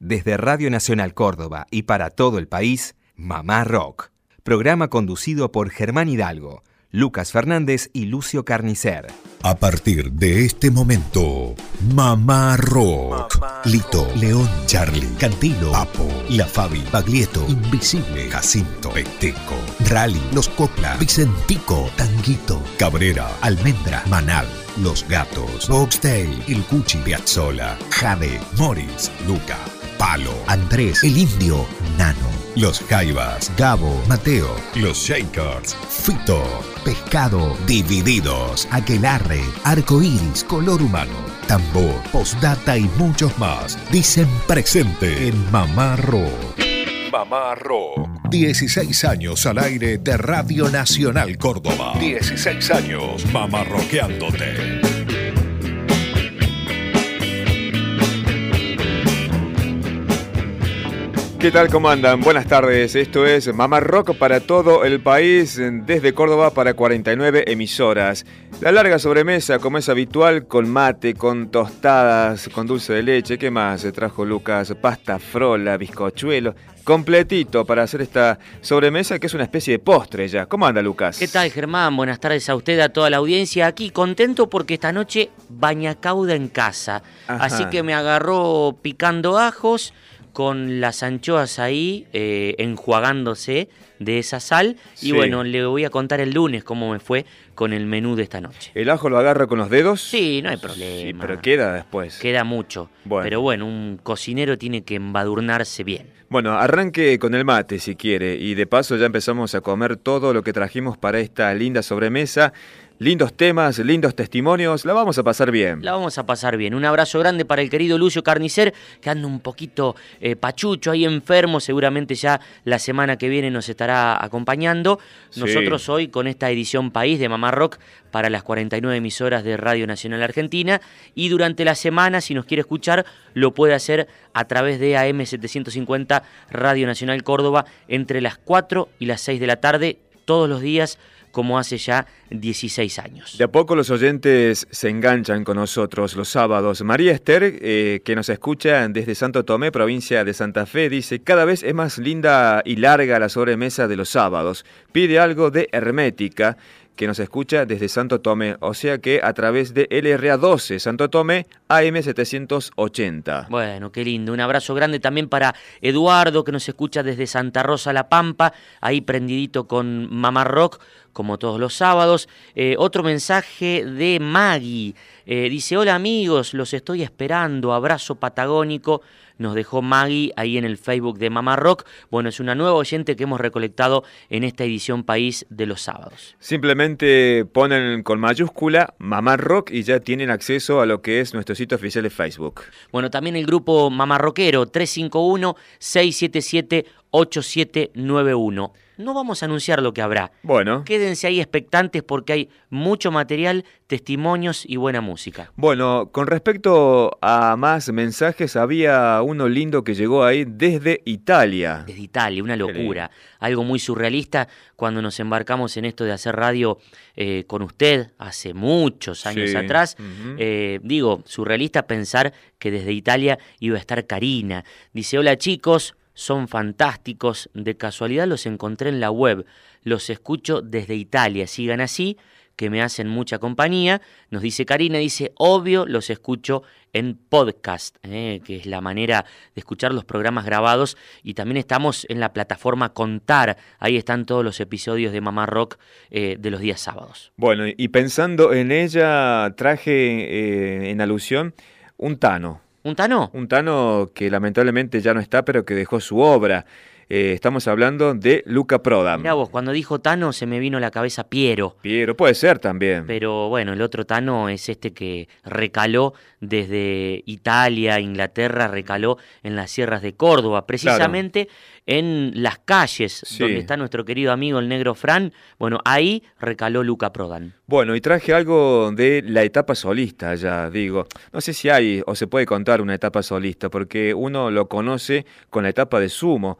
Desde Radio Nacional Córdoba y para todo el país, Mamá Rock. Programa conducido por Germán Hidalgo, Lucas Fernández y Lucio Carnicer. A partir de este momento, Mamá Rock. Lito, León, Charlie, Cantilo, Apo, La Fabi, Baglietto, Invisible, Jacinto, Peteco, Rally, Los Copla, Vicentico, Tanguito, Cabrera, Almendra, Manal, Los Gatos, Boxtail, El Cuchi, Piazzola, Jade, Morris, Luca, Palo, Andrés, El Indio, Nano, Los Jaivas, Gabo, Mateo, Los Shakers, Fito, Pescado, Divididos, Aquelarre, Arcoiris, Color Humano, Tambor, Postdata y muchos más dicen presente en Mamá Rock. Mamá Rock. 16 años al aire de Radio Nacional Córdoba. 16 años mamá ¿Qué tal? ¿Cómo andan? Buenas tardes. Esto es Mamá Rock para todo el país, desde Córdoba para 49 emisoras. La larga sobremesa, como es habitual, con mate, con tostadas, con dulce de leche. ¿Qué más se trajo Lucas? Pasta frola, bizcochuelo. Completito para hacer esta sobremesa que es una especie de postre ya. ¿Cómo anda Lucas? ¿Qué tal Germán? Buenas tardes a usted, a toda la audiencia. Aquí contento porque esta noche baña cauda en casa. Ajá. Así que me agarró picando ajos con las anchoas ahí eh, enjuagándose de esa sal. Sí. Y bueno, le voy a contar el lunes cómo me fue con el menú de esta noche. ¿El ajo lo agarra con los dedos? Sí, no hay problema. Sí, pero queda después. Queda mucho. Bueno. Pero bueno, un cocinero tiene que embadurnarse bien. Bueno, arranque con el mate si quiere y de paso ya empezamos a comer todo lo que trajimos para esta linda sobremesa. Lindos temas, lindos testimonios, la vamos a pasar bien. La vamos a pasar bien. Un abrazo grande para el querido Lucio Carnicer, que anda un poquito eh, pachucho ahí enfermo. Seguramente ya la semana que viene nos estará acompañando. Sí. Nosotros hoy con esta edición País de Mamá Rock para las 49 emisoras de Radio Nacional Argentina. Y durante la semana, si nos quiere escuchar, lo puede hacer a través de AM750 Radio Nacional Córdoba entre las 4 y las 6 de la tarde, todos los días como hace ya 16 años. De a poco los oyentes se enganchan con nosotros los sábados. María Esther, eh, que nos escucha desde Santo Tomé, provincia de Santa Fe, dice, cada vez es más linda y larga la sobremesa de los sábados. Pide algo de hermética que nos escucha desde Santo Tomé, o sea que a través de LRA12 Santo Tomé AM780. Bueno, qué lindo. Un abrazo grande también para Eduardo, que nos escucha desde Santa Rosa La Pampa, ahí prendidito con Mamá Rock, como todos los sábados. Eh, otro mensaje de Maggie. Eh, dice, hola amigos, los estoy esperando. Abrazo patagónico. Nos dejó Maggie ahí en el Facebook de Mamá Rock. Bueno, es una nueva oyente que hemos recolectado en esta edición País de los sábados. Simplemente ponen con mayúscula Mamá Rock y ya tienen acceso a lo que es nuestro sitio oficial de Facebook. Bueno, también el grupo Mamá Rockero 351-677-8791. No vamos a anunciar lo que habrá. Bueno. Quédense ahí expectantes porque hay mucho material, testimonios y buena música. Bueno, con respecto a más mensajes, había uno lindo que llegó ahí desde Italia. Desde Italia, una locura. Algo muy surrealista cuando nos embarcamos en esto de hacer radio eh, con usted hace muchos años Sí, atrás. Eh, digo, surrealista pensar que desde Italia iba a estar Karina. Dice, hola chicos, son fantásticos. De casualidad los encontré en la web. Los escucho desde Italia. Sigan así, que me hacen mucha compañía. Nos dice Karina, dice, obvio, los escucho en podcast, eh, que es la manera de escuchar los programas grabados. Y también estamos en la plataforma Contar. Ahí están todos los episodios de Mamá Rock eh, de los días sábados. Bueno, y pensando en ella, traje eh, en alusión un Tano. ¿Un Tano? Un Tano que lamentablemente ya no está, pero que dejó su obra. Eh, estamos hablando de Luca Prodan. Mirá vos, cuando dijo Tano se me vino a la cabeza Piero. Piero, puede ser también. Pero bueno, el otro Tano es este que recaló desde Italia, Inglaterra, recaló en las sierras de Córdoba, precisamente en las calles Sí. donde está nuestro querido amigo el negro Fran. Bueno, ahí recaló Luca Prodan. Bueno, y traje algo de la etapa solista, ya digo. No sé si hay o se puede contar una etapa solista, porque uno lo conoce con la etapa de sumo.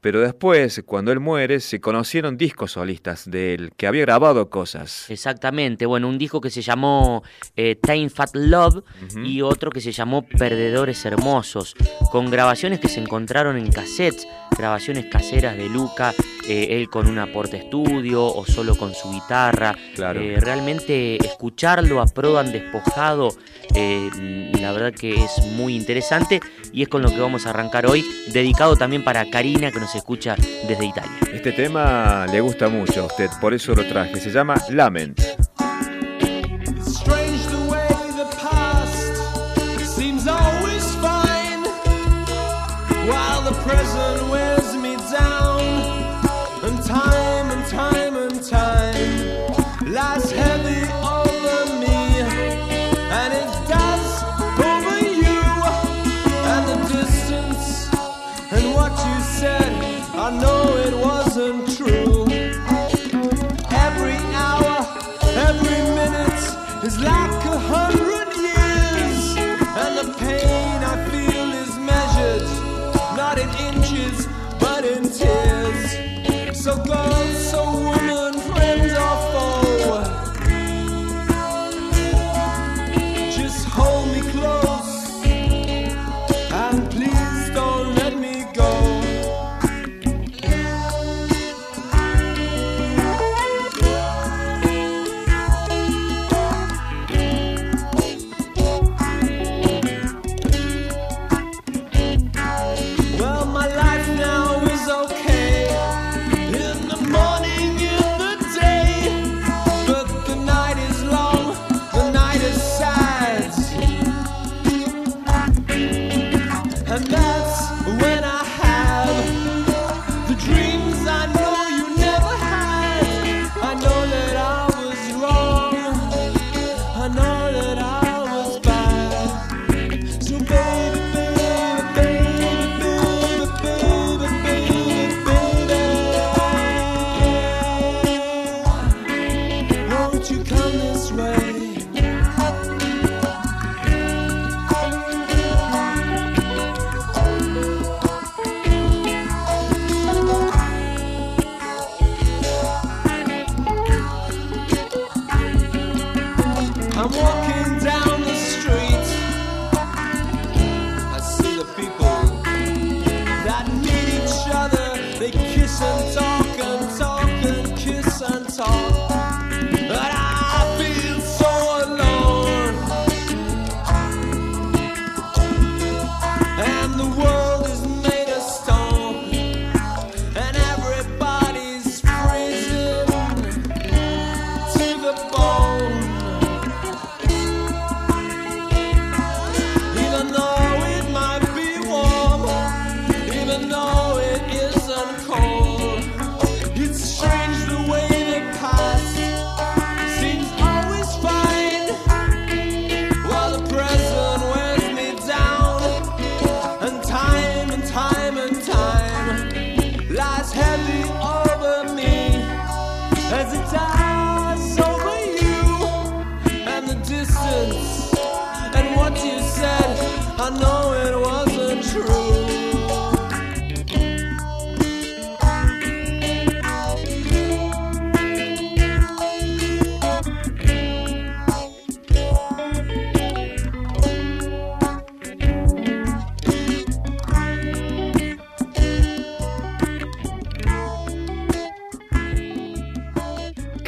Pero después, cuando él muere, se conocieron discos solistas de él, que había grabado cosas. Exactamente, bueno, un disco que se llamó eh, Time Fat Love y otro que se llamó Perdedores Hermosos, con grabaciones que se encontraron en cassettes, grabaciones caseras de Luca, eh, él con un aporte estudio o solo con su guitarra. Claro. Eh, realmente escucharlo a Prodan despojado, la verdad que es muy interesante y es con lo que vamos a arrancar hoy, dedicado también para Karina que nos escucha desde Italia. Este tema le gusta mucho a usted, por eso lo traje. Se llama Lament.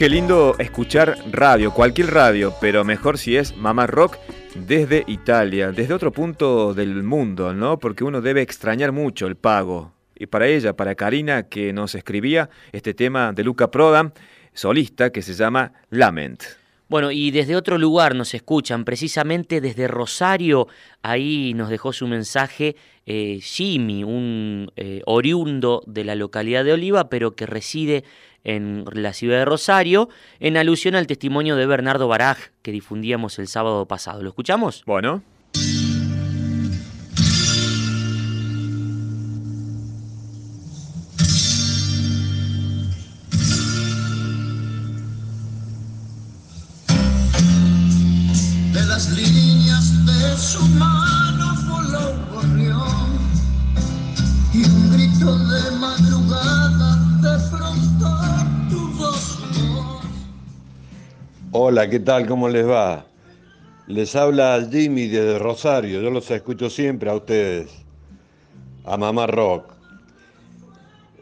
Qué lindo escuchar radio, cualquier radio, pero mejor si es Mamá Rock desde Italia, desde otro punto del mundo, ¿no? Porque uno debe extrañar mucho el pago. Y para ella, para Karina, que nos escribía este tema de Luca Prodan, solista, que se llama Lament. Bueno, y desde otro lugar nos escuchan, precisamente desde Rosario, ahí nos dejó su mensaje eh, Jimmy, un eh, oriundo de la localidad de Oliva, pero que reside en la ciudad de Rosario, en alusión al testimonio de Bernardo Baraj que difundíamos el sábado pasado. ¿Lo escuchamos? Bueno. Las líneas de su mano voló un y un grito de madrugada de pronto tu voz. Hola, ¿qué tal? ¿Cómo les va? Les habla Jimmy desde Rosario, yo los escucho siempre a ustedes, a Mamá Rock.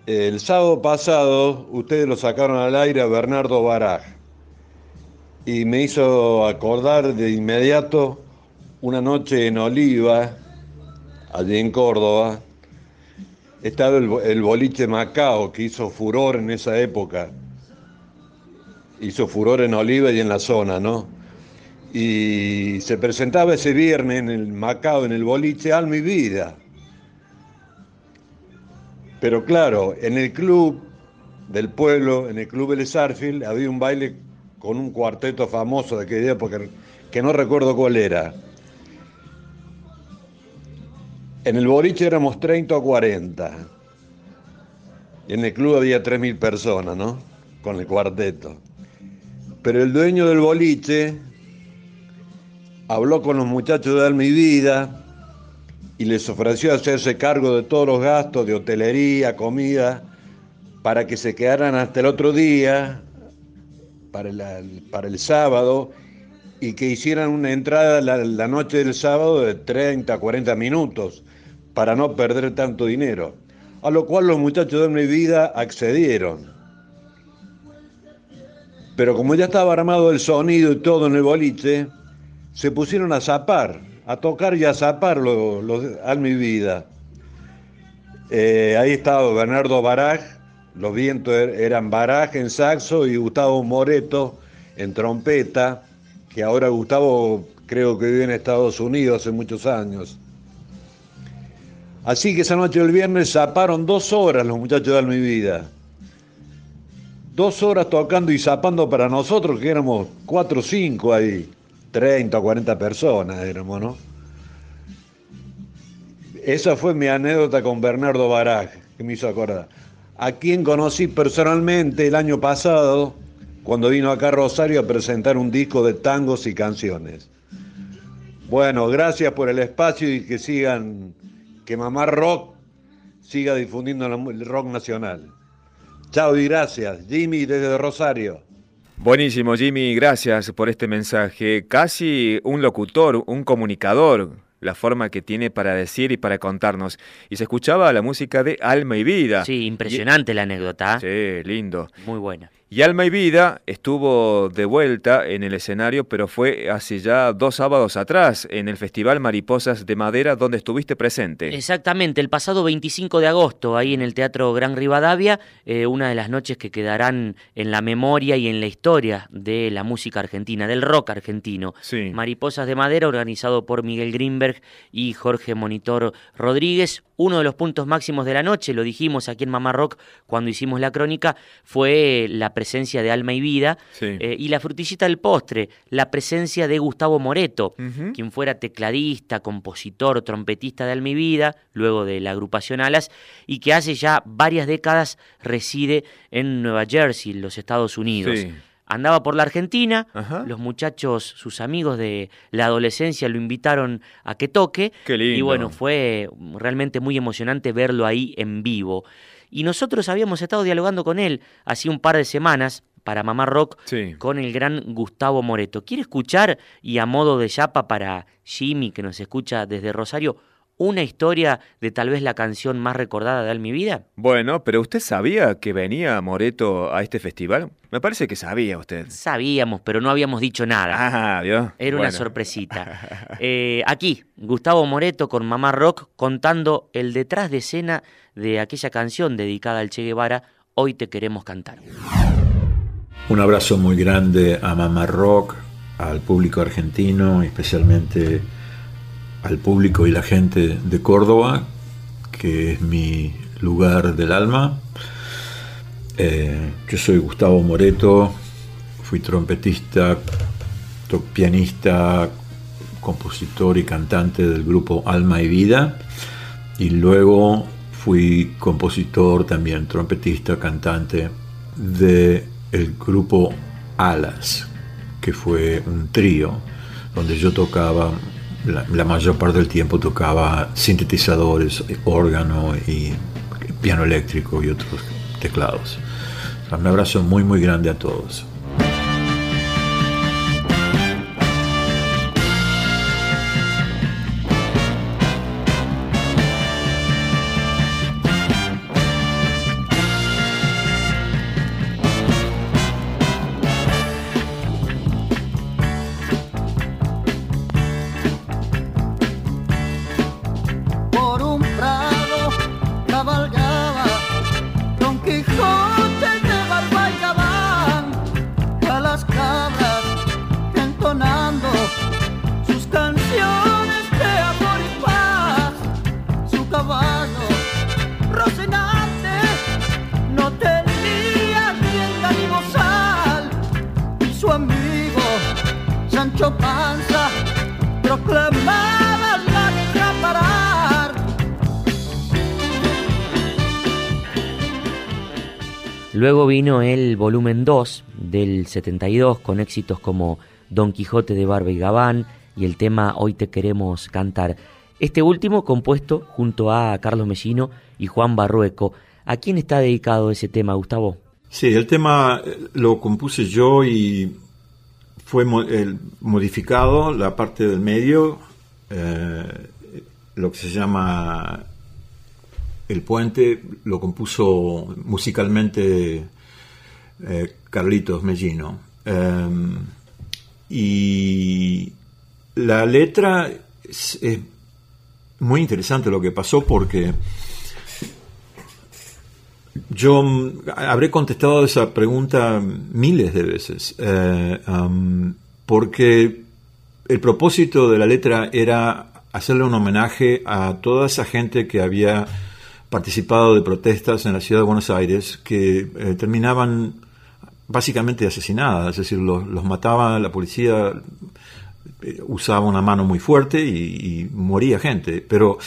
El sábado pasado ustedes lo sacaron al aire a Bernardo Baraj y me hizo acordar de inmediato una noche en Oliva, allí en Córdoba. Estaba el, boliche Macao que hizo furor en esa época. Hizo furor en Oliva y en la zona, ¿no? Y se presentaba ese viernes en el Macao, en el boliche Alma y Vida. Pero claro, en el club del pueblo, en el club El Sarfield, había un baile con un cuarteto famoso de aquella época, que no recuerdo cuál era. En el boliche éramos 30 o 40. Y en el club había 3.000 personas, ¿no? Con el cuarteto. Pero el dueño del boliche habló con los muchachos de y Vida y les ofreció hacerse cargo de todos los gastos de hotelería, comida, para que se quedaran hasta el otro día, para el, para el sábado, y que hicieran una entrada la, noche del sábado de 30, 40 minutos, para no perder tanto dinero. A lo cual los muchachos de y Vida accedieron. Pero como ya estaba armado el sonido y todo en el boliche, se pusieron a zapar, a tocar y a zapar los, los Alma y Vida. Eh, ahí estaba Bernardo Baraj, los vientos er- eran Baraj en saxo y Gustavo Moreto en trompeta, que ahora Gustavo creo que vive en Estados Unidos hace muchos años. Así que esa noche del viernes zaparon dos horas los muchachos de Alma y Vida. Dos horas tocando y zapando para nosotros, que éramos cuatro o cinco ahí. 30 o 40 personas éramos, ¿no? Esa fue mi anécdota con Bernardo Baraj, que me hizo acordar. A quien conocí personalmente el año pasado, cuando vino acá a Rosario a presentar un disco de tangos y canciones. Bueno, gracias por el espacio y que sigan, que Mamá Rock siga difundiendo el rock nacional. Chao y gracias. Jimmy desde Rosario. Buenísimo, Jimmy, gracias por este mensaje. Casi un locutor, un comunicador, la forma que tiene para decir y para contarnos. Y se escuchaba la música de Alma y Vida. Sí, impresionante la anécdota. ¿ah? Sí, lindo. Muy buena. Y Alma y Vida estuvo de vuelta en el escenario, pero fue hace ya dos sábados atrás, en el Festival Mariposas de Madera, donde estuviste presente. Exactamente, el pasado 25 de agosto, ahí en el Teatro Gran Rivadavia, eh, una de las noches que quedarán en la memoria y en la historia de la música argentina, del rock argentino. Sí. Mariposas de Madera, organizado por Miguel Greenberg y Jorge Monitor Rodríguez. Uno de los puntos máximos de la noche, lo dijimos aquí en Mamá Rock cuando hicimos la crónica, fue la presencia de Alma y Vida Sí. eh, y la frutillita del postre, la presencia de Gustavo Moreto, quien fuera tecladista, compositor, trompetista de Alma y Vida, luego de la agrupación Alas, y que hace ya varias décadas reside en Nueva Jersey, los Estados Unidos. Sí. Andaba por la Argentina, Ajá. los muchachos, sus amigos de la adolescencia lo invitaron a que toque. Qué lindo. Y bueno, fue realmente muy emocionante verlo ahí en vivo. Y nosotros habíamos estado dialogando con él hace un par de semanas para Mamá Rock Sí. con el gran Gustavo Moreto. ¿Quiere escuchar, y a modo de chapa para Jimmy, que nos escucha desde Rosario, una historia de tal vez la canción más recordada de Al Mi Vida? Bueno, pero ¿usted sabía que venía Moreto a este festival? Me parece que sabía usted. Sabíamos, pero no habíamos dicho nada. Ah, ¿vio? Era una sorpresita. Eh, aquí, Gustavo Moreto con Mamá Rock contando el detrás de escena de aquella canción dedicada al Che Guevara, Hoy te queremos cantar. Un abrazo muy grande a Mamá Rock, al público argentino, especialmente al público y la gente de Córdoba, que es mi lugar del alma. Eh, yo soy Gustavo Moreto, fui trompetista, pianista, compositor y cantante del grupo Alma y Vida, y luego fui compositor también, trompetista, cantante de el grupo Alas, que fue un trío donde yo tocaba, la, mayor parte del tiempo tocaba sintetizadores, órgano y piano eléctrico y otros teclados. Un abrazo muy muy grande a todos. Luego vino el volumen 2 del 72 con éxitos como Don Quijote de Barba y Gabán y el tema Hoy te queremos cantar. Este último compuesto junto a Carlos Mellino y Juan Barrueco. ¿A quién está dedicado ese tema, Gustavo? Sí, el tema eh, lo compuse yo y fue modificado la parte del medio, eh, lo que se llama el puente, lo compuso musicalmente eh, Carlitos Mellino. Eh, y la letra es, muy interesante lo que pasó porque yo habré contestado esa pregunta miles de veces, eh, porque el propósito de la letra era hacerle un homenaje a toda esa gente que había participado de protestas en la ciudad de Buenos Aires que eh, terminaban básicamente asesinadas, es decir, los, los mataba la policía, eh, usaba una mano muy fuerte y, moría gente, pero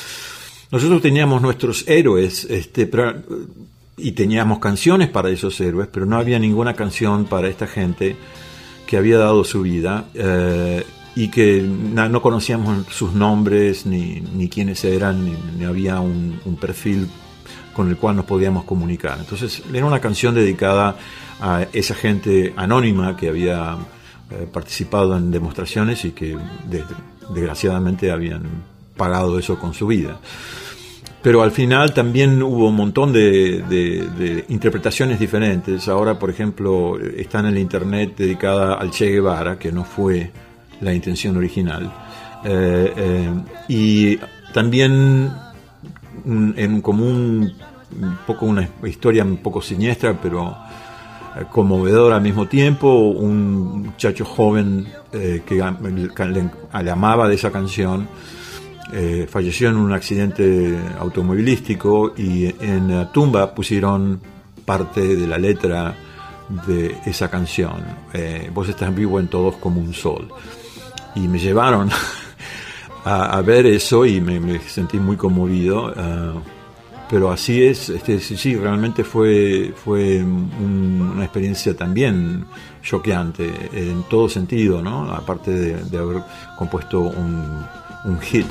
nosotros teníamos nuestros héroes, este, y teníamos canciones para esos héroes, pero no había ninguna canción para esta gente que había dado su vida eh, y que no conocíamos sus nombres, ni, ni quiénes eran, ni, había un, perfil con el cual nos podíamos comunicar. Entonces era una canción dedicada a esa gente anónima que había eh, participado en demostraciones y que de- desgraciadamente habían pagado eso con su vida. Pero al final también hubo un montón de- de interpretaciones diferentes. Ahora, por ejemplo, está en el internet dedicada al Che Guevara, que no fue la intención original. Eh, eh, y también en como un, poco una historia un poco siniestra, pero eh, conmovedora al mismo tiempo. Un muchacho joven que le, amaba de esa canción falleció en un accidente automovilístico y en la tumba pusieron parte de la letra de esa canción. Vos estás vivo en todos como un sol. Y me llevaron a, ver eso y me, sentí muy conmovido. ah, pero así es, este, sí, realmente fue, fue un- una experiencia también choqueante en todo sentido, ¿no? Aparte de, haber compuesto un hit.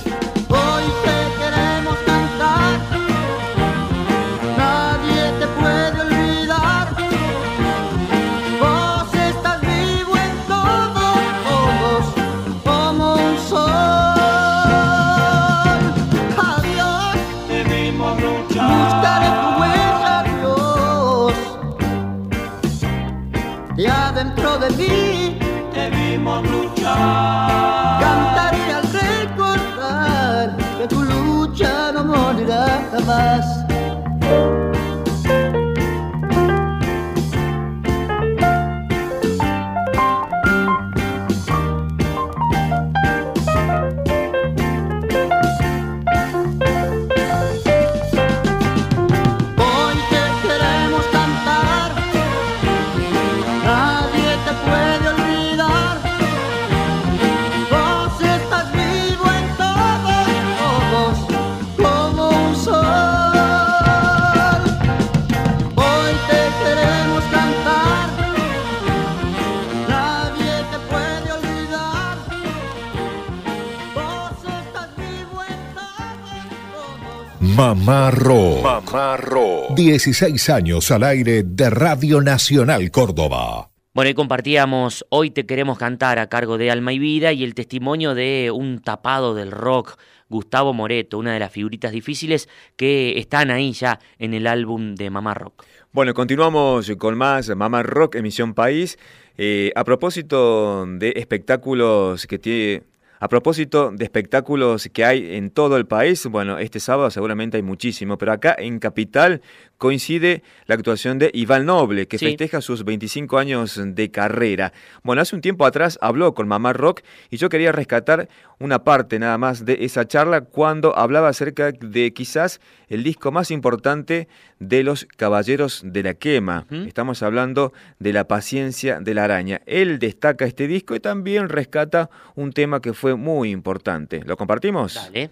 16 años al aire de Radio Nacional Córdoba. Bueno, y compartíamos Hoy te queremos cantar a cargo de Alma y Vida y el testimonio de un tapado del rock, Gustavo Moreto, una de las figuritas difíciles que están ahí ya en el álbum de Mamá Rock. Bueno, continuamos con más Mamá Rock, emisión País. Eh, a propósito de espectáculos que tiene a propósito de espectáculos que hay en todo el país, bueno, este sábado seguramente hay muchísimo, pero acá en Capital coincide la actuación de Iván Noble, que festeja sus 25 años de carrera. Bueno, hace un tiempo atrás habló con Mamá Rock y yo quería rescatar una parte nada más de esa charla cuando hablaba acerca de quizás el disco más importante de los Caballeros de la Quema. Estamos hablando de La paciencia de la araña. Él destaca este disco y también rescata un tema que fue muy importante. ¿Lo compartimos? Dale.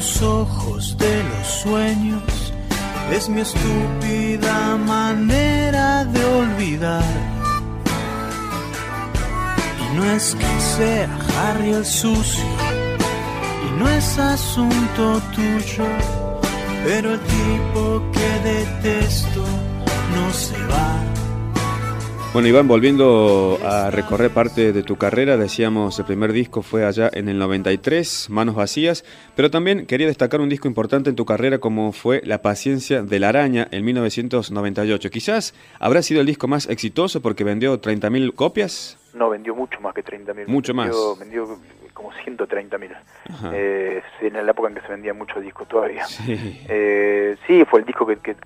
Los ojos de los sueños es mi estúpida manera de olvidar. Y no es que sea Harry el sucio, y no es asunto tuyo, pero el tipo que detesto no se va. Bueno, Iván, volviendo a recorrer parte de tu carrera, decíamos, el primer disco fue allá en el 93, Manos Vacías, pero también quería destacar un disco importante en tu carrera como fue La Paciencia de la Araña en 1998. Quizás habrá sido el disco más exitoso porque vendió 30.000 copias. No, vendió mucho más que 30.000. Mucho más. Vendió, vendió como 130.000. Ajá. Eh, en la época en que se vendían muchos discos todavía. Sí. Eh, sí, fue el disco que, que,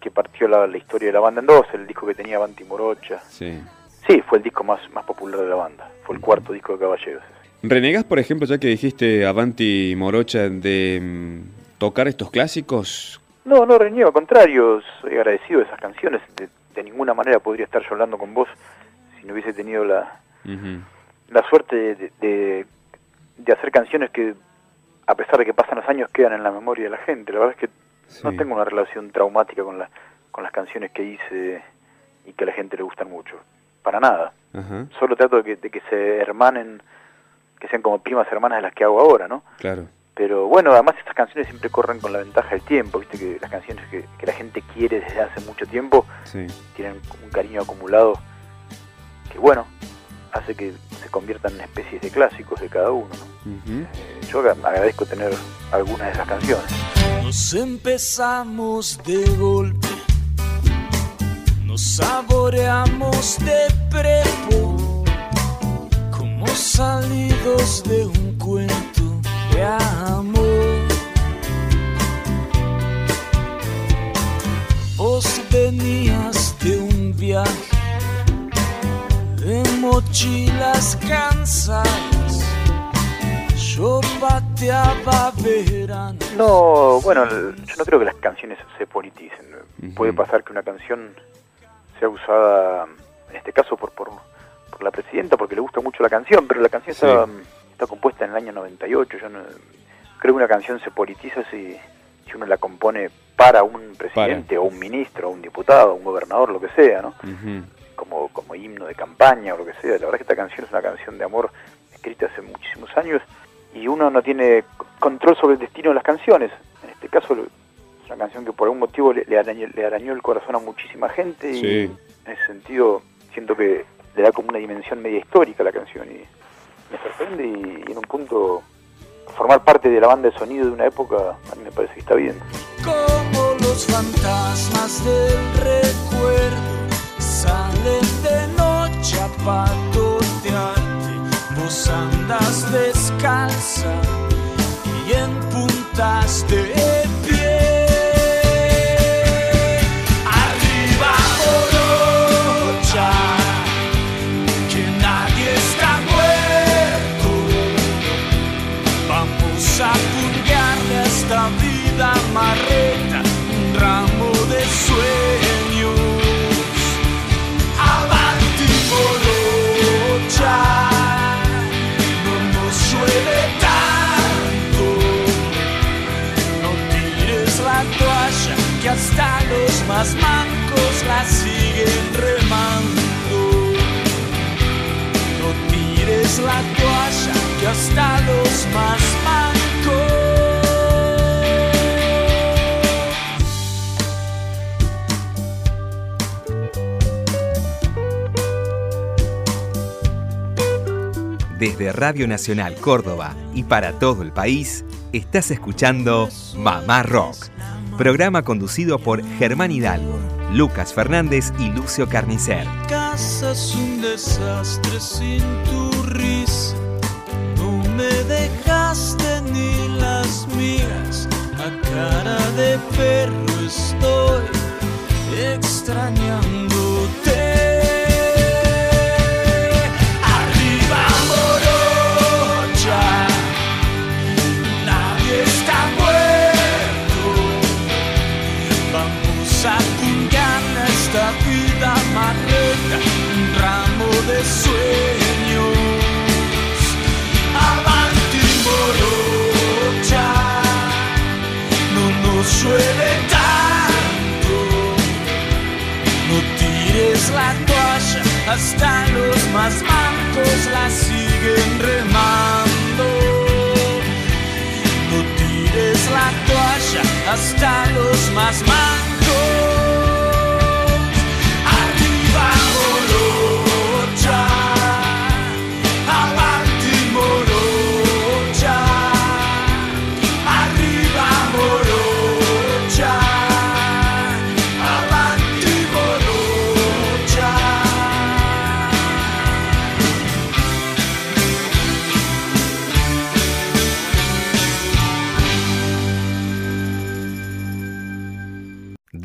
que partió la, la historia de la banda en dos, el disco que tenía Banti Morocha. Sí. Sí, fue el disco más, más popular de la banda. Fue el cuarto disco de Caballeros. ¿Renegas, por ejemplo, ya que dijiste Avanti Morocha, de mm, tocar estos clásicos? No, no reniego, al contrario, soy agradecido de esas canciones. De, de ninguna manera podría estar yo hablando con vos si no hubiese tenido la, la suerte de, de, de hacer canciones que, a pesar de que pasan los años, quedan en la memoria de la gente. La verdad es que no tengo una relación traumática con, la, con las canciones que hice y que a la gente le gustan mucho. Para nada. Ajá, Solo trato de que, de que se hermanen, que sean como primas hermanas de las que hago ahora, ¿no? claro. Pero bueno, además estas canciones siempre corren con la ventaja del tiempo, viste que las canciones que, que la gente quiere desde hace mucho tiempo Sí. tienen un cariño acumulado que bueno, hace que se conviertan en especies de clásicos de cada uno. ¿no? Ujú. Eh, yo agra- agradezco tener algunas de esas canciones. Nos empezamos de golpe, nos saboreamos de prepo, como salidos de un cuento de amor. Vos venías de un viaje de mochilas cansadas, yo pateaba verano. No, bueno, yo no creo que las canciones se politicen. Puede pasar que una canción sea usada, en este caso, por, por, por la presidenta, porque le gusta mucho la canción, pero la canción Sí. está, está compuesta en el año 98. Yo no, creo que una canción se politiza si, si uno la compone para un presidente o un ministro o un diputado, un gobernador, lo que sea, ¿no? Como, como himno de campaña o lo que sea. La verdad es que esta canción es una canción de amor escrita hace muchísimos años y uno no tiene control sobre el destino de las canciones. En este caso es una canción que por algún motivo le, le arañó, le arañó el corazón a muchísima gente y Sí. en ese sentido siento que le da como una dimensión media histórica a la canción y me sorprende y, y en un punto formar parte de la banda de sonido de una época a mí me parece que está bien. como los fantasmas del recuerdo noche a patotearte. Vos andas descalza y en puntas de hasta los más mancos. Desde Radio Nacional Córdoba y para todo el país, estás escuchando Mamá Rock, programa conducido por Germán Hidalgo, Lucas Fernández y Lucio Carnicer. casa es un desastre sin tu risa. Me dejaste ni las migas. A cara de perro estoy extrañándote. Hasta los más mancos la siguen remando. No tires la toalla, hasta los más mancos.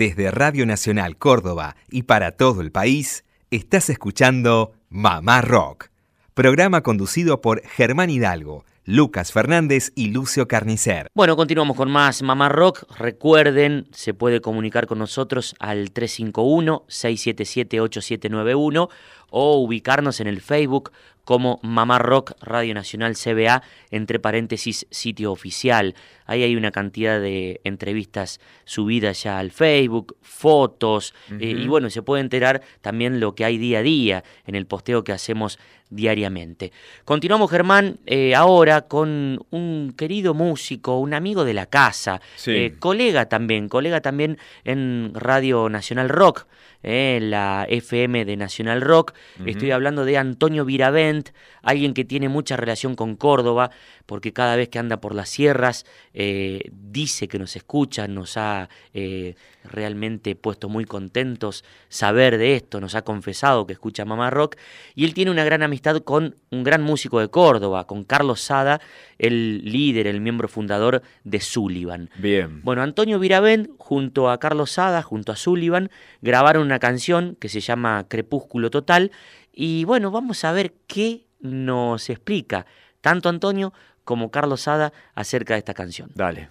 Desde Radio Nacional Córdoba y para todo el país, estás escuchando Mamá Rock, programa conducido por Germán Hidalgo, Lucas Fernández y Lucio Carnicer. Bueno, continuamos con más Mamá Rock. Recuerden, se puede comunicar con nosotros al 351-677-8791 o ubicarnos en el Facebook como Mamá Rock Radio Nacional CBA, entre paréntesis sitio oficial. Ahí hay una cantidad de entrevistas subidas ya al Facebook, fotos, eh, y bueno, se puede enterar también lo que hay día a día en el posteo que hacemos diariamente. Continuamos, Germán, eh, ahora con un querido músico, un amigo de la casa, Sí. eh, colega también, colega también en Radio Nacional Rock, la FM de Nacional Rock. Estoy hablando de Antonio Viravent, alguien que tiene mucha relación con Córdoba, porque cada vez que anda por las sierras eh, dice que nos escucha, nos ha eh, realmente puesto muy contentos saber de esto, nos ha confesado que escucha Mamá Rock, y él tiene una gran amistad con un gran músico de Córdoba, con Carlos Sada, el líder, el miembro fundador de Sullivan. Bien. Bueno, Antonio Viravent, junto a Carlos Sada, junto a Sullivan, grabaron una canción que se llama Crepúsculo Total. Y bueno, vamos a ver qué nos explica tanto Antonio como Carlos Sada acerca de esta canción. Dale.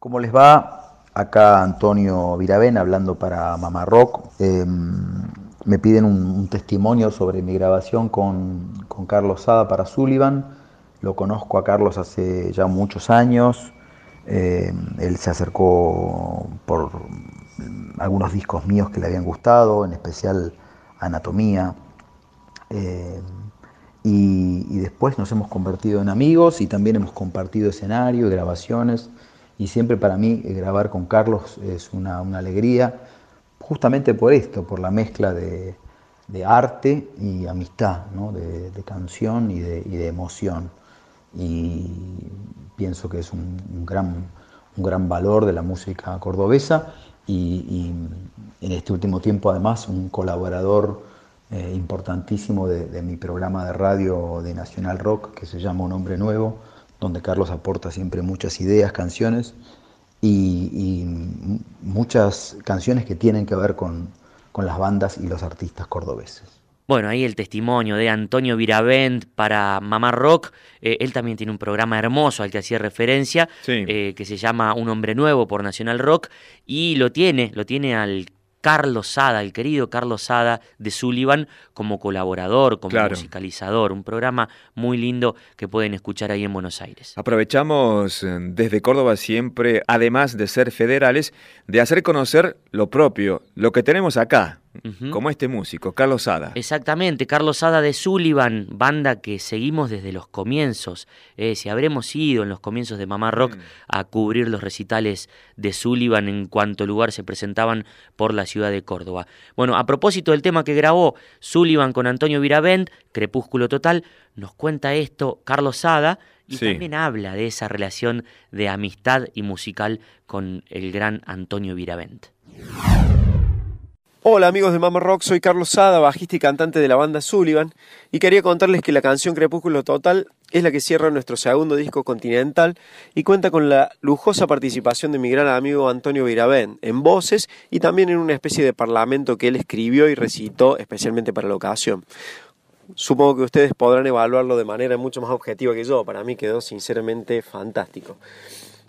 ¿Cómo les va? Acá Antonio Viravén hablando para Mamá Rock. Eh, me piden un, un testimonio sobre mi grabación con, con Carlos Sada para Sullivan. Lo conozco a Carlos hace ya muchos años. Eh, él se acercó por algunos discos míos que le habían gustado, en especial Anatomía. Eh, y, después nos hemos convertido en amigos y también hemos compartido escenario grabaciones. Y siempre para mí eh, grabar con Carlos es una, alegría, justamente por esto, por la mezcla de, arte y amistad, de, canción y de emoción. Y pienso que es un, gran, un gran valor de la música cordobesa y, en este último tiempo además un colaborador eh, importantísimo de, mi programa de radio de Nacional Rock que se llama Un Hombre Nuevo, donde Carlos aporta siempre muchas ideas, canciones y, y muchas canciones que tienen que ver con, con las bandas y los artistas cordobeses. Bueno, ahí el testimonio de Antonio Viravent para Mamá Rock. Eh, él también tiene un programa hermoso al que hacía referencia, Sí. eh, que se llama Un Hombre Nuevo por Nacional Rock, y lo tiene, lo tiene al Carlos Sada, el querido Carlos Sada de Sullivan, como colaborador, como Claro. musicalizador. Un programa muy lindo que pueden escuchar ahí en Buenos Aires. Aprovechamos eh, desde Córdoba siempre, además de ser federales, de hacer conocer lo propio, lo que tenemos acá, Como este músico, Carlos Sada. Exactamente, Carlos Sada de Sullivan, banda que seguimos desde los comienzos. Eh, si habremos ido en los comienzos de Mamá Rock a cubrir los recitales de Sullivan en cuanto lugar se presentaban por la ciudad de Córdoba. Bueno, a propósito del tema que grabó Sullivan con Antonio Viravent, Crepúsculo Total, nos cuenta esto Carlos Sada y Sí. también habla de esa relación de amistad y musical con el gran Antonio Viravent. Hola amigos de Mama Rock, soy Carlos Sada, bajista y cantante de la banda Sullivan, y quería contarles que la canción Crepúsculo Total es la que cierra nuestro segundo disco continental y cuenta con la lujosa participación de mi gran amigo Antonio Viravén en voces y también en una especie de parlamento que él escribió y recitó especialmente para la ocasión. Supongo que ustedes podrán evaluarlo de manera mucho más objetiva que yo, para mí quedó sinceramente fantástico.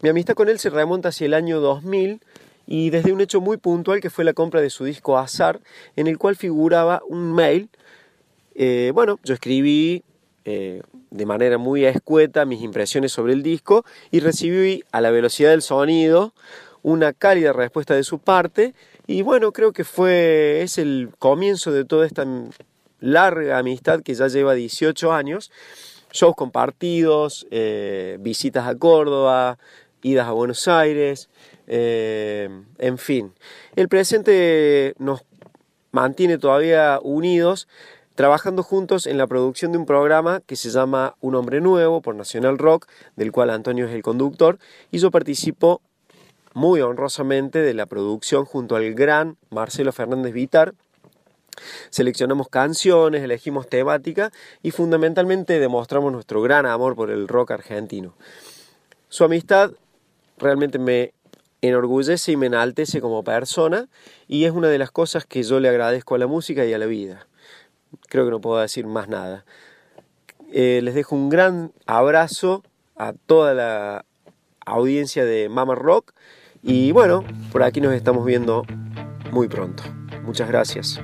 Mi amistad con él se remonta hacia el año 2000 y desde un hecho muy puntual que fue la compra de su disco Azar, en el cual figuraba un mail. Eh, bueno, yo escribí eh, de manera muy escueta mis impresiones sobre el disco y recibí a la velocidad del sonido una cálida respuesta de su parte y bueno, creo que fue es el comienzo de toda esta larga amistad que ya lleva 18 años, shows compartidos, eh, visitas a Córdoba, idas a Buenos Aires, eh, en fin. El presente nos mantiene todavía unidos, trabajando juntos en la producción de un programa que se llama Un Hombre Nuevo por Nacional Rock, del cual Antonio es el conductor, y yo participo muy honrosamente de la producción junto al gran Marcelo Fernández Vitar. Seleccionamos canciones, elegimos temática y fundamentalmente demostramos nuestro gran amor por el rock argentino. Su amistad realmente me enorgullece y me enaltece como persona y es una de las cosas que yo le agradezco a la música y a la vida. Creo que no puedo decir más nada. Eh, les dejo un gran abrazo a toda la audiencia de Mama Rock y bueno, por aquí nos estamos viendo muy pronto. Muchas gracias.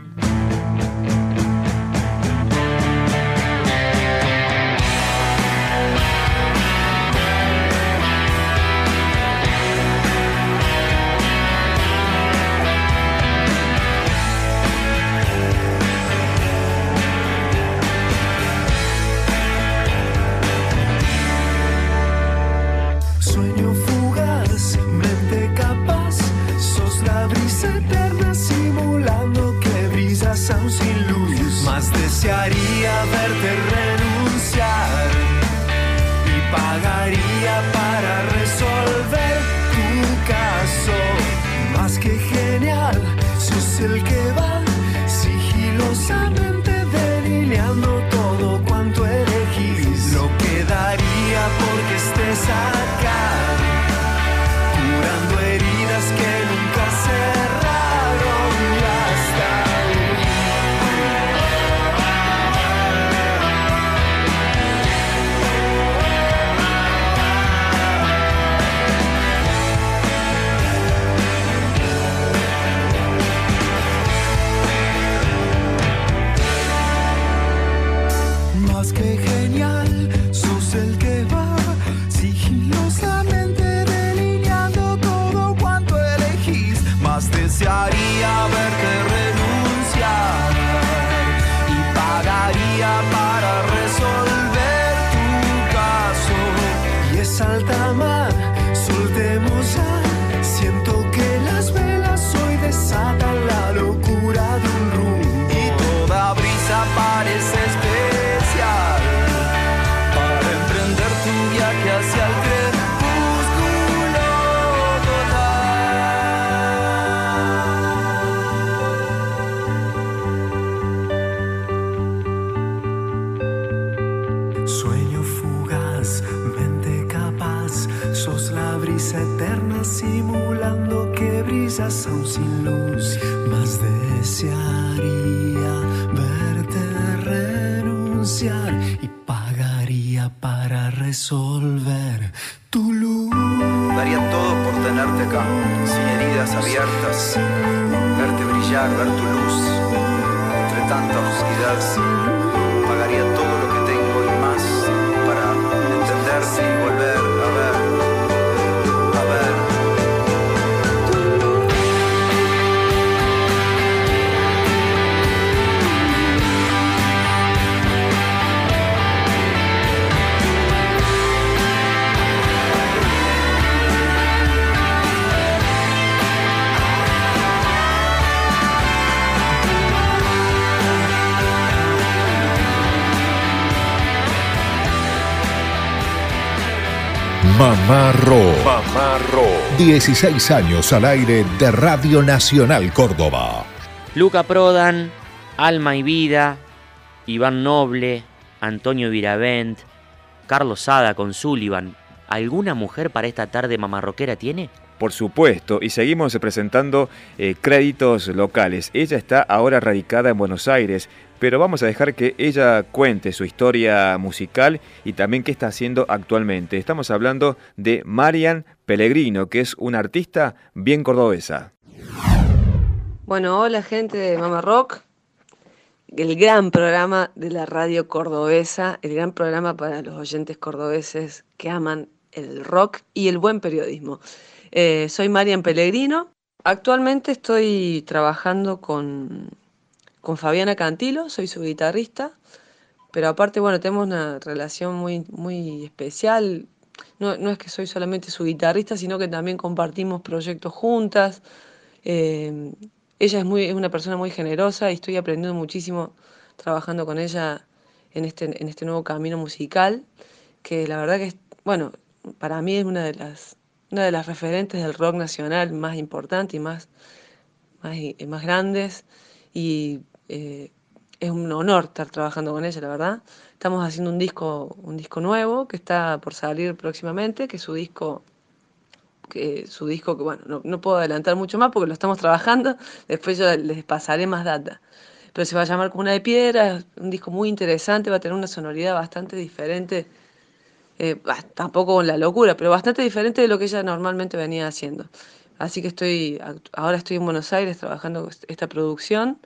Abiertas. verte brillar, ver tu luz entre tanta oscuridad. Mamá Rock. Mamá Rock. 16 años al aire de Radio Nacional Córdoba. Luca Prodan, Alma y Vida, Iván Noble, Antonio Viravent, Carlos Sada con Sullivan. ¿Alguna mujer para esta tarde mamarroquera tiene? Por supuesto, y seguimos presentando eh, créditos locales. Ella está ahora radicada en Buenos Aires, pero vamos a dejar que ella cuente su historia musical y también qué está haciendo actualmente. Estamos hablando de Marian Pellegrino, que es una artista bien cordobesa. Bueno, hola gente de Mama Rock, el gran programa de la radio cordobesa, el gran programa para los oyentes cordobeses que aman el rock y el buen periodismo. Eh, soy Marian Pellegrino. Actualmente estoy trabajando con, con Fabiana Cantilo, soy su guitarrista, pero aparte, bueno, tenemos una relación muy, muy especial. No, no es que soy solamente su guitarrista, sino que también compartimos proyectos juntas. Eh, ella es, muy, es una persona muy generosa y estoy aprendiendo muchísimo trabajando con ella en este, en este nuevo camino musical, que la verdad que, es, bueno, para mí es una de las una de las referentes del rock nacional más importante y más, más, más grandes. Y eh, es un honor estar trabajando con ella, la verdad. Estamos haciendo un disco, un disco nuevo que está por salir próximamente, que es su disco, que su disco que bueno, no, no puedo adelantar mucho más porque lo estamos trabajando, después yo les pasaré más data. Pero se va a llamar Cuna de Piedra, es un disco muy interesante, va a tener una sonoridad bastante diferente eh, tampoco con la locura, pero bastante diferente de lo que ella normalmente venía haciendo. Así que estoy, ahora estoy en Buenos Aires trabajando esta producción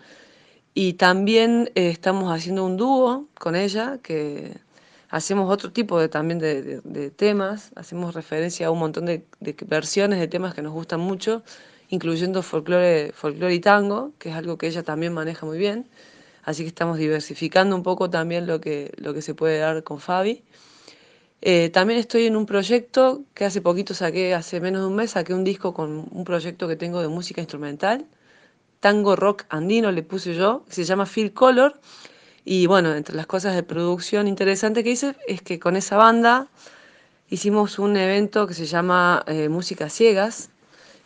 y también eh, estamos haciendo un dúo con ella que hacemos otro tipo de, también de, de, temas, hacemos referencia a un montón de, versiones de temas que nos gustan mucho, incluyendo folclore, folclore y tango, que es algo que ella también maneja muy bien. Así que estamos diversificando un poco también lo que, lo que se puede dar con Fabi. Eh, también estoy en un proyecto que hace poquito saqué, hace menos de un mes, saqué un disco con un proyecto que tengo de música instrumental, tango rock andino le puse yo, se llama Feel Color. Y bueno, entre las cosas de producción interesante que hice es que con esa banda hicimos un evento que se llama eh, Música Ciegas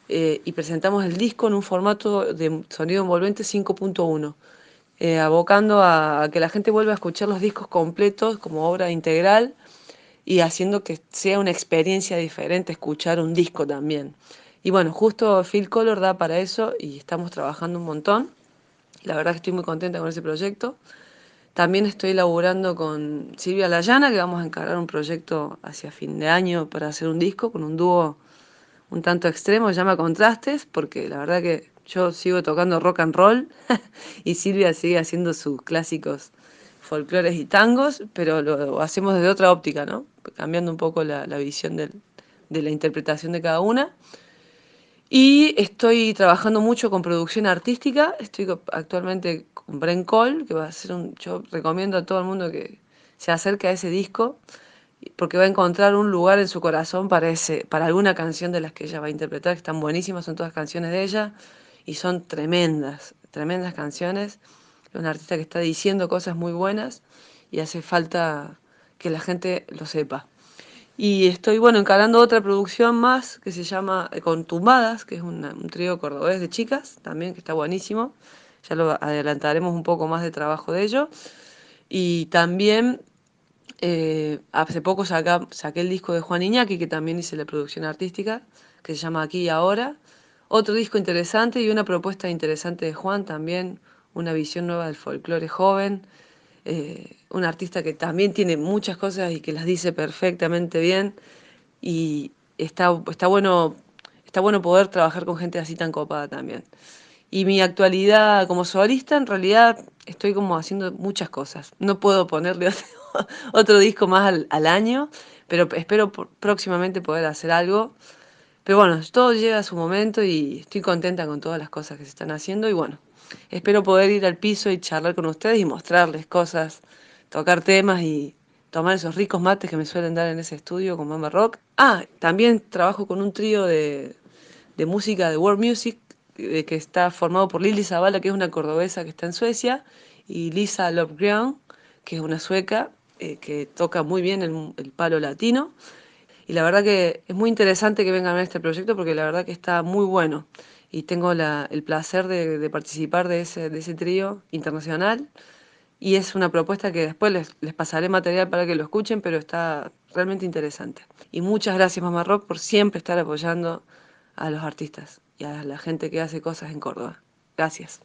eh, y presentamos el disco en un formato de sonido envolvente 5.1. abocando a que la gente vuelva a escuchar los discos completos como obra integral y haciendo que sea una experiencia diferente escuchar un disco también. Y bueno, justo Phil Color da para eso y estamos trabajando un montón. La verdad que estoy muy contenta con ese proyecto. También estoy laburando con Silvia Layana, que vamos a encargar un proyecto hacia fin de año para hacer un disco con un dúo un tanto extremo, llama Contrastes, porque la verdad que yo sigo tocando rock and roll y Silvia sigue haciendo sus clásicos folclores y tangos, pero lo hacemos desde otra óptica, ¿no? Cambiando un poco la, la visión del, de la interpretación de cada una. Y estoy trabajando mucho con producción artística. Estoy actualmente con Bren Cole, que va a ser un. Yo recomiendo a todo el mundo que se acerque a ese disco, porque va a encontrar un lugar en su corazón para, ese, para alguna canción de las que ella va a interpretar, que están buenísimas, son todas canciones de ella y son tremendas, tremendas canciones un artista que está diciendo cosas muy buenas y hace falta que la gente lo sepa. Y estoy, bueno, encarando otra producción más que se llama eh, Contumbadas, que es un trío cordobés de chicas, también que está buenísimo. Ya lo adelantaremos un poco más de trabajo de ello. Y también eh, hace poco saqué el disco de Juan Iñaki, que también hice la producción artística, que se llama Aquí y Ahora. Otro disco interesante y una propuesta interesante de Juan también, una visión nueva del folclore joven, eh, un artista que también tiene muchas cosas y que las dice perfectamente bien y está, está, bueno, está bueno poder trabajar con gente así tan copada también. Y mi actualidad como solista, en realidad estoy como haciendo muchas cosas. No puedo ponerle otro disco más al, año, pero espero próximamente poder hacer algo. Pero bueno, todo llega a su momento y estoy contenta con todas las cosas que se están haciendo y bueno, espero poder ir al piso y charlar con ustedes y mostrarles cosas, tocar temas y tomar esos ricos mates que me suelen dar en ese estudio con Mama Rock. Ah, también trabajo con un trío de, de música de World Music eh, que está formado por Lili Zavala, que es una cordobesa que está en Suecia, y Lisa Lofgren, que es una sueca eh, que toca muy bien el, el palo latino. Y la verdad que es muy interesante que vengan a ver este proyecto porque la verdad que está muy bueno. Y tengo la- el placer de, de participar de ese, de ese trío internacional. Y es una propuesta que después les, les pasaré material para que lo escuchen, pero está realmente interesante. Y muchas gracias, Mamá Rock, por siempre estar apoyando a los artistas y a la gente que hace cosas en Córdoba. Gracias.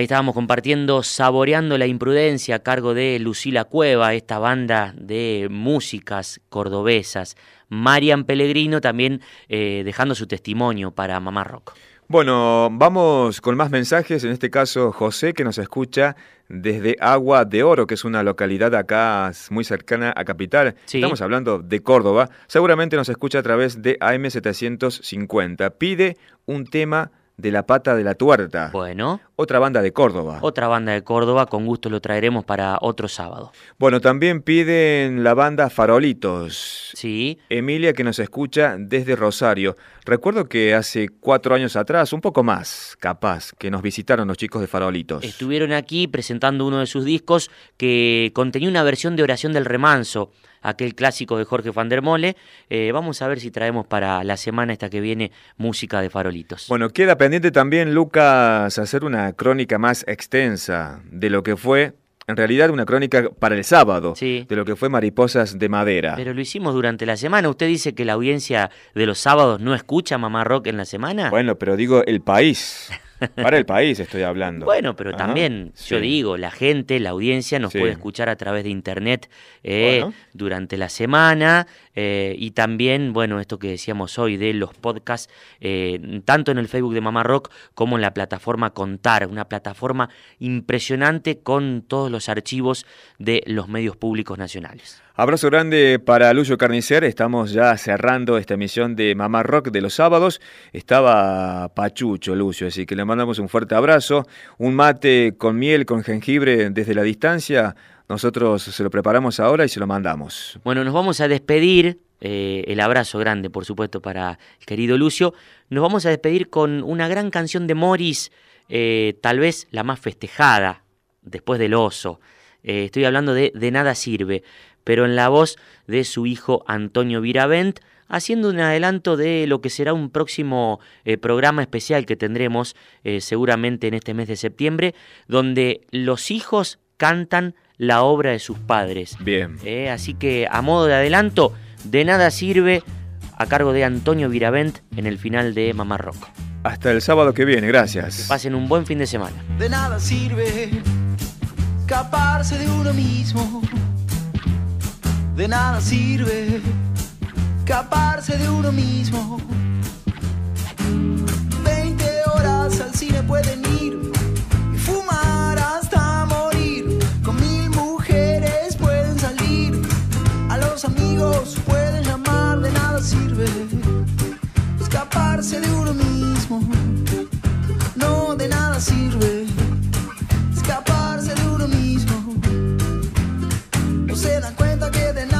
Ahí estábamos compartiendo Saboreando la Imprudencia a cargo de Lucila Cueva, esta banda de músicas cordobesas. Marian Pellegrino también eh, dejando su testimonio para Mamá Rock. Bueno, vamos con más mensajes. En este caso, José, que nos escucha desde Agua de Oro, que es una localidad acá muy cercana a Capital. Sí. Estamos hablando de Córdoba. Seguramente nos escucha a través de AM750. Pide un tema de la pata de la tuerta. Bueno. Otra banda de Córdoba. Otra banda de Córdoba, con gusto lo traeremos para otro sábado. Bueno, también piden la banda Farolitos. Sí. Emilia que nos escucha desde Rosario. Recuerdo que hace cuatro años atrás, un poco más, capaz, que nos visitaron los chicos de Farolitos. Estuvieron aquí presentando uno de sus discos que contenía una versión de Oración del Remanso, aquel clásico de Jorge van der Mole. Eh, vamos a ver si traemos para la semana esta que viene música de Farolitos. Bueno, queda pendiente también, Lucas, hacer una crónica más extensa de lo que fue, en realidad, una crónica para el sábado, Sí. de lo que fue Mariposas de Madera. Pero lo hicimos durante la semana. ¿Usted dice que la audiencia de los sábados no escucha Mamá Rock en la semana? Bueno, pero digo el país. Para el país estoy hablando. Bueno, pero Ajá, también, yo sí. digo, la gente, la audiencia nos Sí. puede escuchar a través de internet eh, Bueno. durante la semana eh, y también, bueno, esto que decíamos hoy de los podcasts, eh, tanto en el Facebook de Mamá Rock como en la plataforma Contar, una plataforma impresionante con todos los archivos de los medios públicos nacionales. Abrazo grande para Lucio Carnicer. Estamos ya cerrando esta emisión de Mamá Rock de los sábados. Estaba Pachucho, Lucio, así que le mandamos un fuerte abrazo. Un mate con miel, con jengibre desde la distancia. Nosotros se lo preparamos ahora y se lo mandamos. Bueno, nos vamos a despedir. eh, el abrazo grande, por supuesto, para el querido Lucio. Nos vamos a despedir con una gran canción de Morris, eh, tal vez la más festejada después del oso. Eh, estoy hablando de De Nada Sirve, pero en la voz de su hijo Antonio Viravent, haciendo un adelanto de lo que será un próximo programa especial que tendremos seguramente en este mes de septiembre, donde los hijos cantan la obra de sus padres. Bien. Eh, así que a modo de adelanto, de nada sirve a cargo de Antonio Viravent en el final de Mamá Rock. Hasta el sábado que viene, gracias. Pasen un buen fin de semana. De nada sirve escaparse de uno mismo. De nada sirve escaparse de uno mismo. 20 horas al cine pueden ir pueden llamar, de nada sirve escaparse de uno mismo. No, de nada sirve escaparse de uno mismo. No se dan cuenta que de nada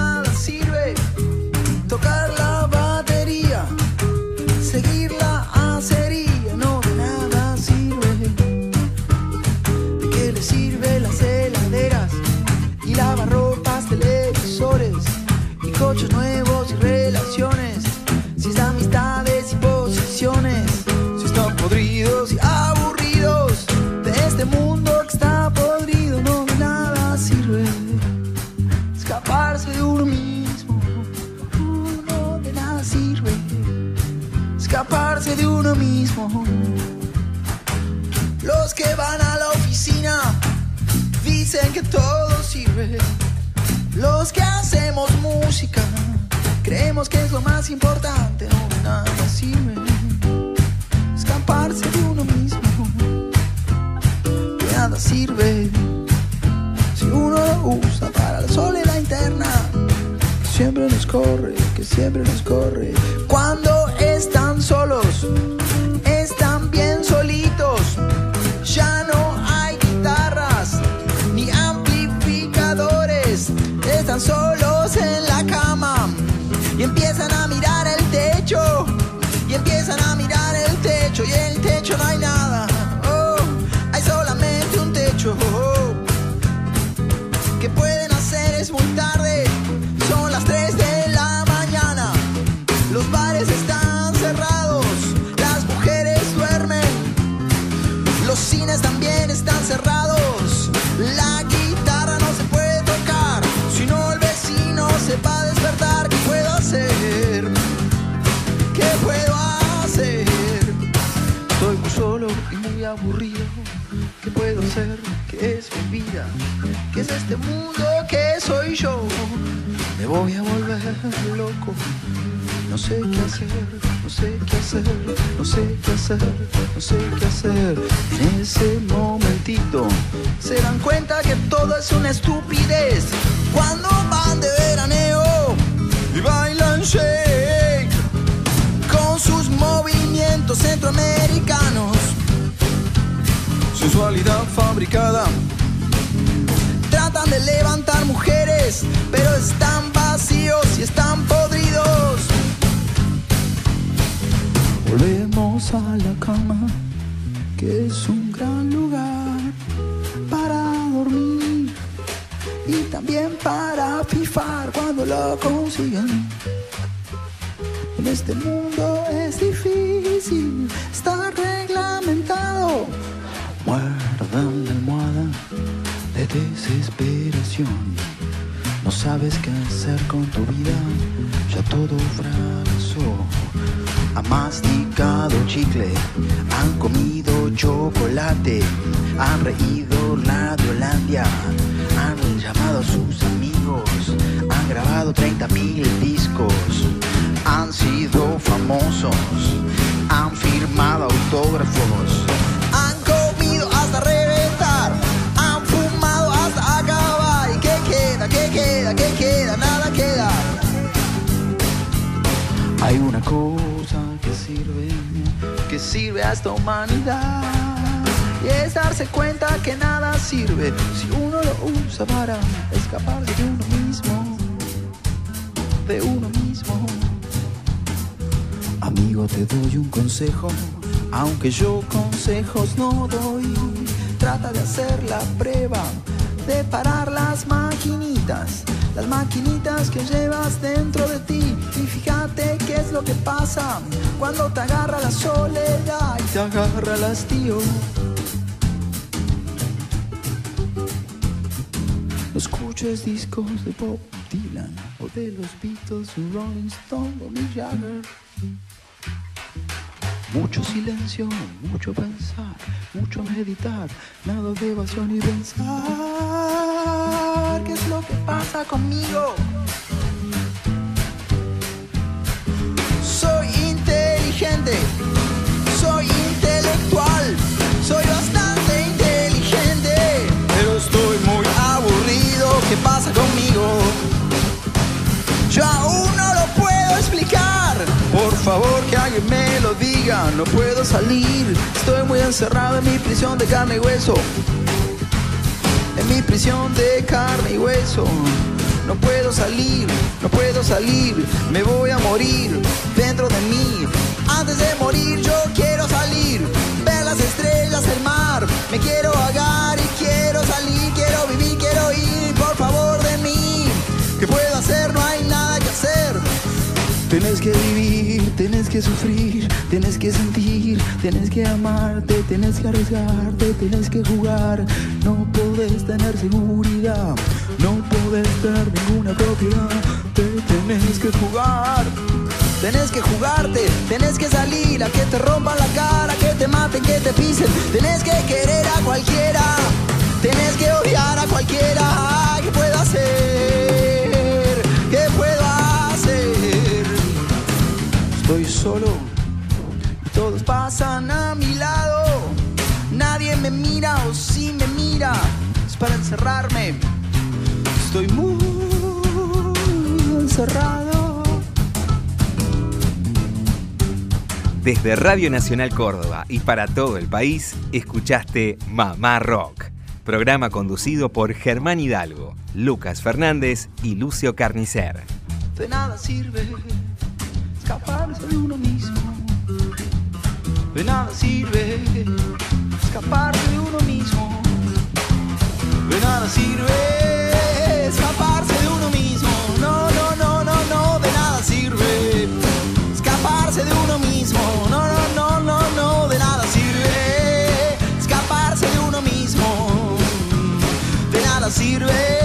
¿Qué puedo hacer? ¿Qué es mi vida? ¿Qué es este mundo? ¿Qué soy yo? Me voy a volver loco. No sé qué hacer, no sé qué hacer, no sé qué hacer, no sé qué hacer. En ese momentito se dan cuenta que todo es una estupidez. Cuando van de veraneo y bailan shake con sus movimientos centroamericanos, sensualidad fabricada. Tratan de levantar mujeres, pero están vacíos y están podridos. Volvemos a la cama, que es un gran lugar para dormir y también para pifar cuando lo consigan. En este mundo es difícil Muerdan la almohada de desesperación. No sabes qué hacer con tu vida, ya todo fracasó. Han masticado chicle, han comido chocolate, han reído de Holandia, han llamado a sus amigos, han grabado 30 mil discos, han sido famosos, han firmado autógrafos, sirve a esta humanidad. Y es darse cuenta que nada sirve si uno lo usa para escaparse de uno mismo. De uno mismo. Amigo, te doy un consejo, aunque yo consejos no doy. Trata de hacer la prueba de parar las maquinitas, las maquinitas que llevas dentro de ti. Y fíjate qué es lo que pasa cuando te agarra la soledad y te agarra el hastío. No escuches discos de Bob Dylan o de los Beatles, Rolling Stone o Mick Jagger. Mucho silencio, mucho pensar, mucho meditar, nada de evasión y pensar. ¿Qué es lo que pasa conmigo? Inteligente, soy intelectual, soy bastante inteligente, pero estoy muy aburrido. ¿Qué pasa conmigo? Yo aún no lo puedo explicar. Por favor, que alguien me lo diga. No puedo salir. Estoy muy encerrado en mi prisión de carne y hueso. En mi prisión de carne y hueso. No puedo salir, no puedo salir. Me voy a morir dentro de mí. Antes de morir, yo quiero salir. Ver las estrellas, el mar. Me quiero ahogar y quiero salir. Quiero vivir, quiero ir. Por favor, de mí. ¿Qué puedo hacer? No hay nada que hacer. Tienes que vivir, tienes que sufrir, tienes que sentir, tienes que amarte, tienes que arriesgarte, tienes que jugar. No puedes tener seguridad, no puedes tener ninguna propiedad, te tienes que jugar. Tenés que jugarte, tenés que salir a que te rompan la cara, que te maten, que te pisen. Tenés que querer a cualquiera, tenés que odiar a cualquiera. ¿Qué puedo hacer? ¿Qué puedo hacer? Estoy solo todos pasan a mi lado. Nadie me mira o si me mira es para encerrarme. Estoy muy encerrado. Desde Radio Nacional Córdoba y para todo el país, escuchaste Mamá Rock, programa conducido por Germán Hidalgo, Lucas Fernández y Lucio Carnicer. De nada sirve escaparse de uno mismo. De nada sirve escaparse de uno mismo. De nada sirve sirve